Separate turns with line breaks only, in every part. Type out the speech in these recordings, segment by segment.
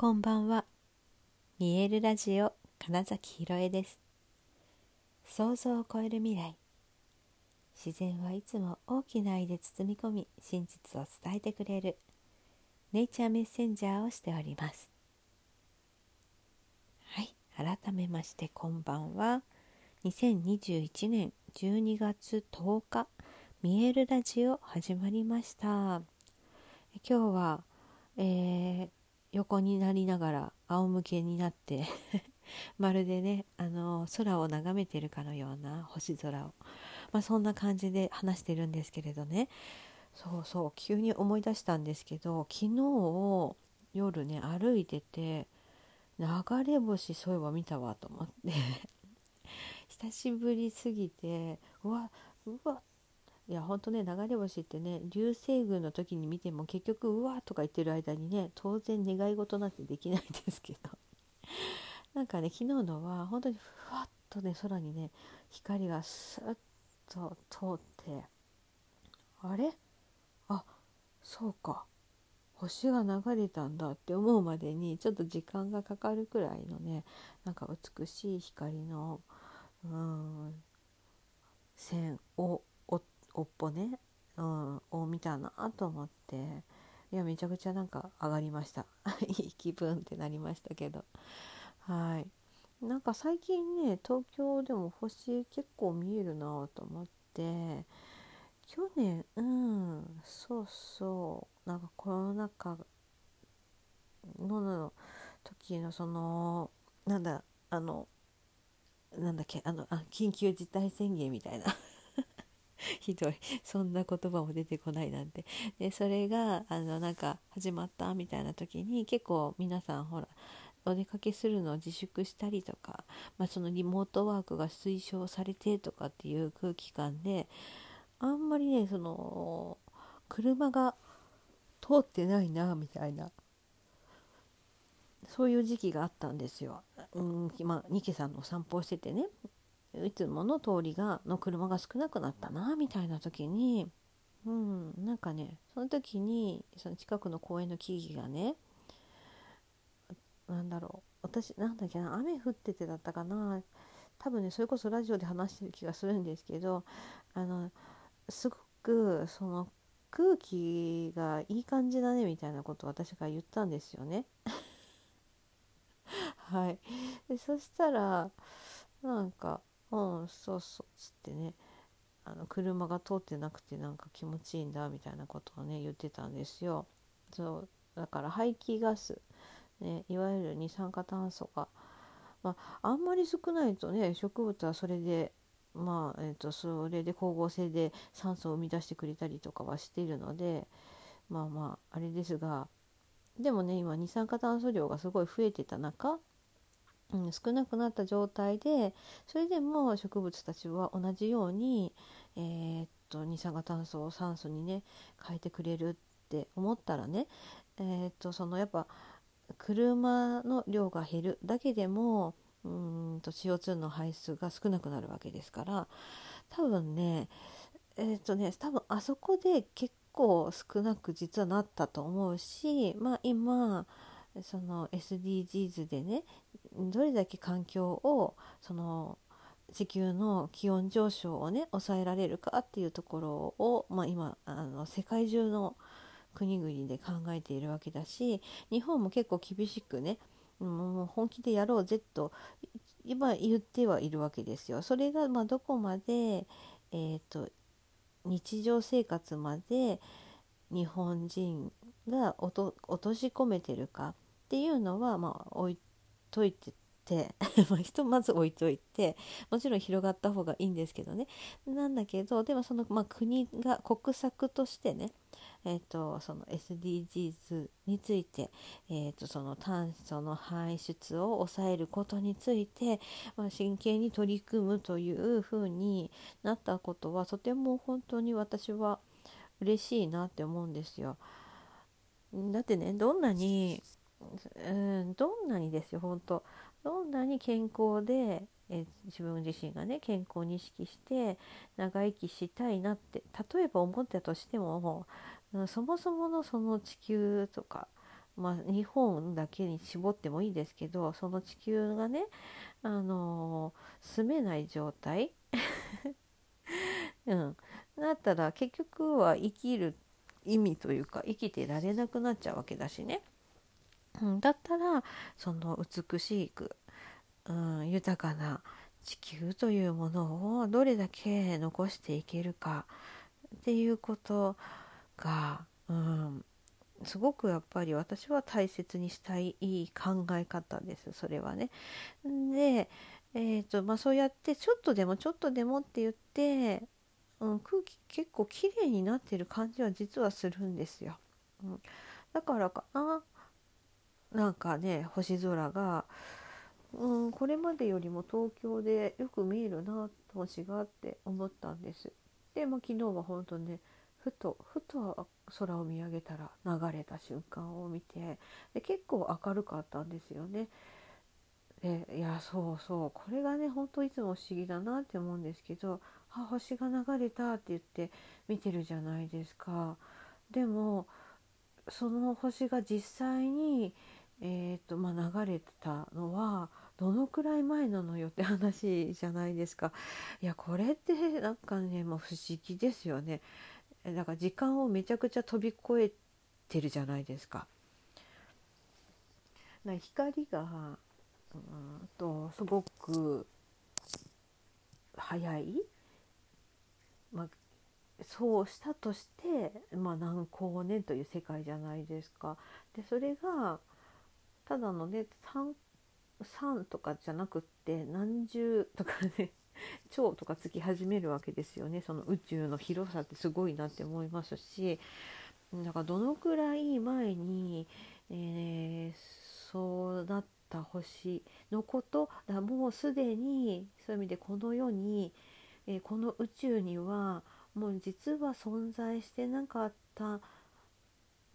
こんばんは。見えるラジオ金崎ひろえです。想像を超える未来。自然はいつも大きな愛で包み込み、真実を伝えてくれるネイチャーメッセンジャーをしております。はい、改めましてこんばんは。2021年12月10日、見えるラジオ始まりました。今日は、えー横になりながら仰向けになって まるでねあの空を眺めてるかのような星空を、まあ、そんな感じで話してるんですけれどね。そうそう急に思い出したんですけど昨日夜ね歩いてて流れ星そういえば見たわと思って。久しぶりすぎてうわうわいやほんとね流れ星ってね流星群の時に見ても結局うわーとか言ってる間にね当然願い事なんてできないんですけど。なんかね昨日のは本当にふわっとね空にね光がスッと通ってあれ？あそうか。星が流れたんだって思うまでにちょっと時間がかかるくらいのねなんか美しい光のうん線をおっぽね、うん、を見たなと思っていやめちゃくちゃなんか上がりました。いい気分ってなりましたけど。はい。なんか最近ね東京でも星結構見えるなと思って去年うんそうそうなんかコロナ禍の時のそのなんだあのなんだっけあのあ緊急事態宣言みたいな。ひどい。そんな言葉も出てこないなんて。でそれがあのなんか始まったみたいな時に結構皆さんほらお出かけするのを自粛したりとか、まあ、そのリモートワークが推奨されてとかっていう空気感であんまりねその車が通ってないなみたいな。そういう時期があったんですよ。うん、まあ、ニケさんのお散歩をしててね。いつもの通りがの車が少なくなったなみたいな時にうんなんかねその時にその近くの公園の木々がねなんだろう私なんだっけな雨降っててだったかな多分ねそれこそラジオで話してる気がするんですけどあのすごくその空気がいい感じだねみたいなことを私が言ったんですよね。はい、でそしたらなんかうんそうそう」っつってね。あの車が通ってなくてなんか気持ちいいんだみたいなことをね言ってたんですよ。そうだから排気ガス、ね、いわゆる二酸化炭素が、まあ、あんまり少ないとね植物はそれでまあえーと、それで光合成で酸素を生み出してくれたりとかはしているのでまあまああれですがでもね今二酸化炭素量がすごい増えてた中うん、少なくなった状態でそれでも植物たちは同じように、えー、っと二酸化炭素を酸素にね変えてくれるって思ったらね、えー、っとそのやっぱ車の量が減るだけでもうんと CO2 の排出が少なくなるわけですから多分ねえー、っとね多分あそこで結構少なく実はなったと思うしまあ今その SDGs でねどれだけ環境をその地球の気温上昇をね抑えられるかっていうところを、まあ、今あの世界中の国々で考えているわけだし日本も結構厳しくねもう本気でやろうぜと今言ってはいるわけですよ。それがまどこまで、えーと日常生活まで日本人が落とし込めてるかっていうのはまあ置いといててひとまず置いといてもちろん広がった方がいいんですけどね。なんだけどでもその、まあ、国が国策としてねえーと、その SDGs について、えーと、その炭素の排出を抑えることについて、まあ、真剣に取り組むというふうになったことはとても本当に私は嬉しいなって思うんですよ。だってねどんなにうんどんなにですよ本当。どんなに健康でえ自分自身がね健康に意識して長生きしたいなって例えば思ったとしても、うん、そもそものその地球とかまあ、日本だけに絞ってもいいですけどその地球がね、あの住めない状態、うん、なったら結局は生きる意味というか生きてられなくなっちゃうわけだしね。うん、だったらその美しく、うん、豊かな地球というものをどれだけ残していけるかっていうことが、うん、すごくやっぱり私は大切にしたいいい考え方ですそれはね。で、えーとまあ、そうやってちょっとでもちょっとでもって言って、うん、空気結構きれいになってる感じは実はするんですよ。うん、だからかななんかね星空が、うん、これまでよりも東京でよく見えるな星がって思ったんです。で、まあ、昨日は本当ねふとふと空を見上げたら流れた瞬間を見てで結構明るかったんですよね。でいやそうそうこれがね本当いつも不思議だなって思うんですけど「あ星が流れた」って言って見てるじゃないですか。でもその星が実際に、えーとまあ、流れてたのはどのくらい前なのよって話じゃないですか。いやこれってなんかねもう不思議ですよね。だから時間をめちゃくちゃ飛び越えてるじゃないですか。な光がうんとすごく早い、まあ、そうしたとして、まあ、何光年という世界じゃないですか。でそれがただのね 3, 3とかじゃなくって何十とかね 超とかつき始めるわけですよねその宇宙の広さってすごいなって思いますしだからどのくらい前に、えー、そうなった星のことだもうすでにそういう意味でこの世に、えー、この宇宙にはもう実は存在してなかった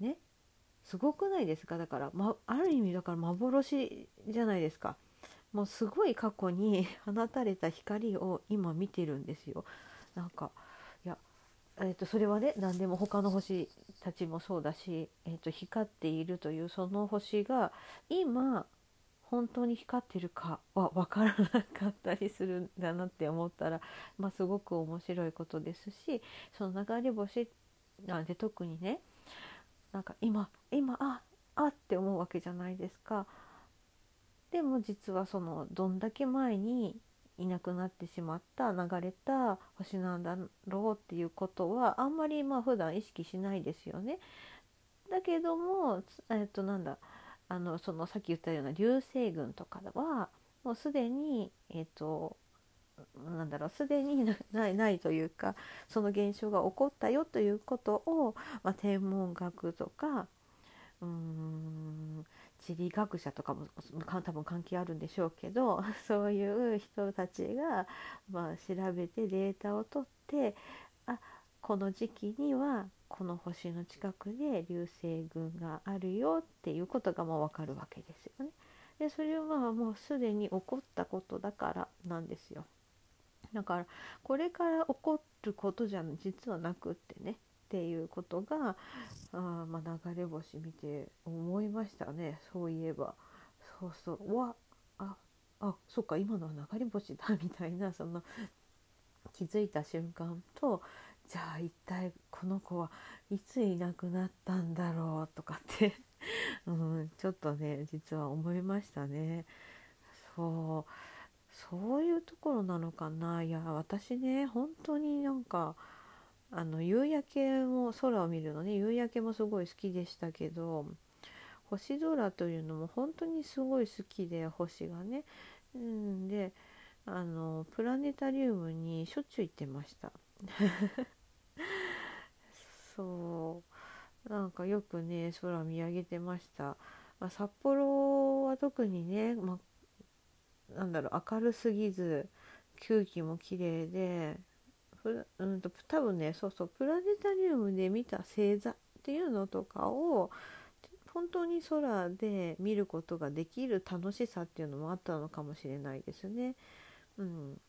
ねすごくないですか？だから、ま、ある意味だから幻じゃないですか。もうすごい過去に 放たれた光を今見てるんですよ。なんかいや、えー、とそれはね何でも他の星たちもそうだし、えー、と光っているというその星が今本当に光ってるかは分からなかったりするんだなって思ったら、まあ、すごく面白いことですしその流れ星なんで特にねなんか今今ああって思うわけじゃないですか。でも実はそのどんだけ前にいなくなってしまった流れた星なんだろうっていうことはあんまりまあ普段意識しないですよね。だけどもえっとなんだあのそのさっき言ったような流星群とかはもうすでにえっとなんだろうすでに ないないというかその現象が起こったよということを、まあ、天文学とかうーん地理学者とかも多分関係あるんでしょうけど そういう人たちが、まあ、調べてデータを取ってあこの時期にはこの星の近くで流星群があるよっていうことがまあ分かるわけですよね。でそれはもうすでに起こったことだからなんですよ。だからこれから起こることじゃ実はなくってねっていうことがあ、まあ、流れ星見て思いましたねそういえばそうそうわああそっか今のは流れ星だみたいなその気づいた瞬間とじゃあ一体この子はいついなくなったんだろうとかって うん、ちょっとね実は思いましたね。そうそういうところなのかないや私ね本当になんかあの夕焼けも空を見るのね夕焼けもすごい好きでしたけど星空というのも本当にすごい好きで星がね。うん、であのプラネタリウムにしょっちゅう行ってました。そうなんかよくね空見上げてました。まあ、札幌は特にね、まなんだろう明るすぎず空気も綺麗でうんと多分ねそうそうプラネタリウムで見た星座っていうのとかを本当に空で見ることができる楽しさっていうのもあったのかもしれないですね。うん、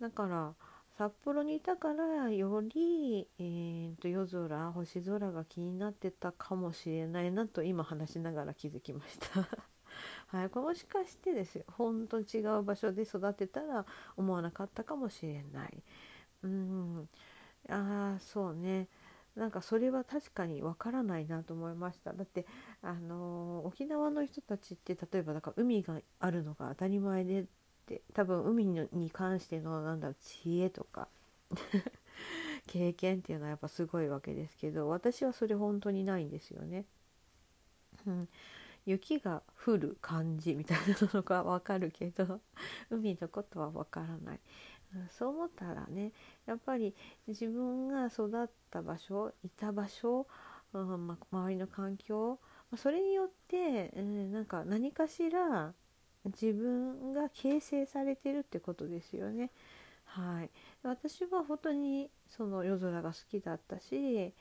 だから札幌にいたからより、えー、と夜空星空が気になってたかもしれないなと今話しながら気づきました。はい、これもしかしてですよ。本当に違う場所で育てたら思わなかったかもしれない。うん。ああそうね。なんかそれは確かにわからないなと思いました。だってあのー、沖縄の人たちって例えばだから海があるのが当たり前でって多分海に関してのなんだろう知恵とか 経験っていうのはやっぱすごいわけですけど私はそれ本当にないんですよね。うん、雪が降る感じみたいなのがわかるけど 海のことはわからない。そう思ったらねやっぱり自分が育った場所いた場所、うんま、周りの環境それによって、うん、なんか何かしら自分が形成されてるってことですよね。はい、私は本当にその夜空が好きだったし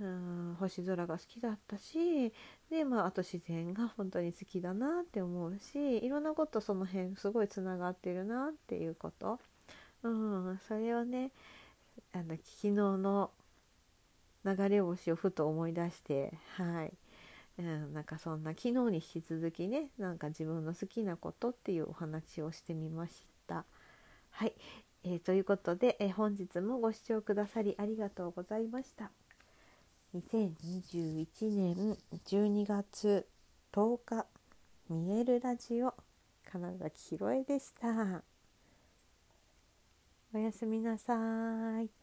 うん星空が好きだったしで、まあ、あと自然が本当に好きだなって思うしいろんなことその辺すごいつながってるなっていうこと、うん、それをねあの昨日の流れ星をふと思い出してはい。うん、なんかそんな昨日に引き続きねなんか自分の好きなことっていうお話をしてみました。はい、えー、ということで、えー、本日もご視聴くださりありがとうございました。2021年12月10日見えるラジオ金崎ひろえでした。おやすみなさい。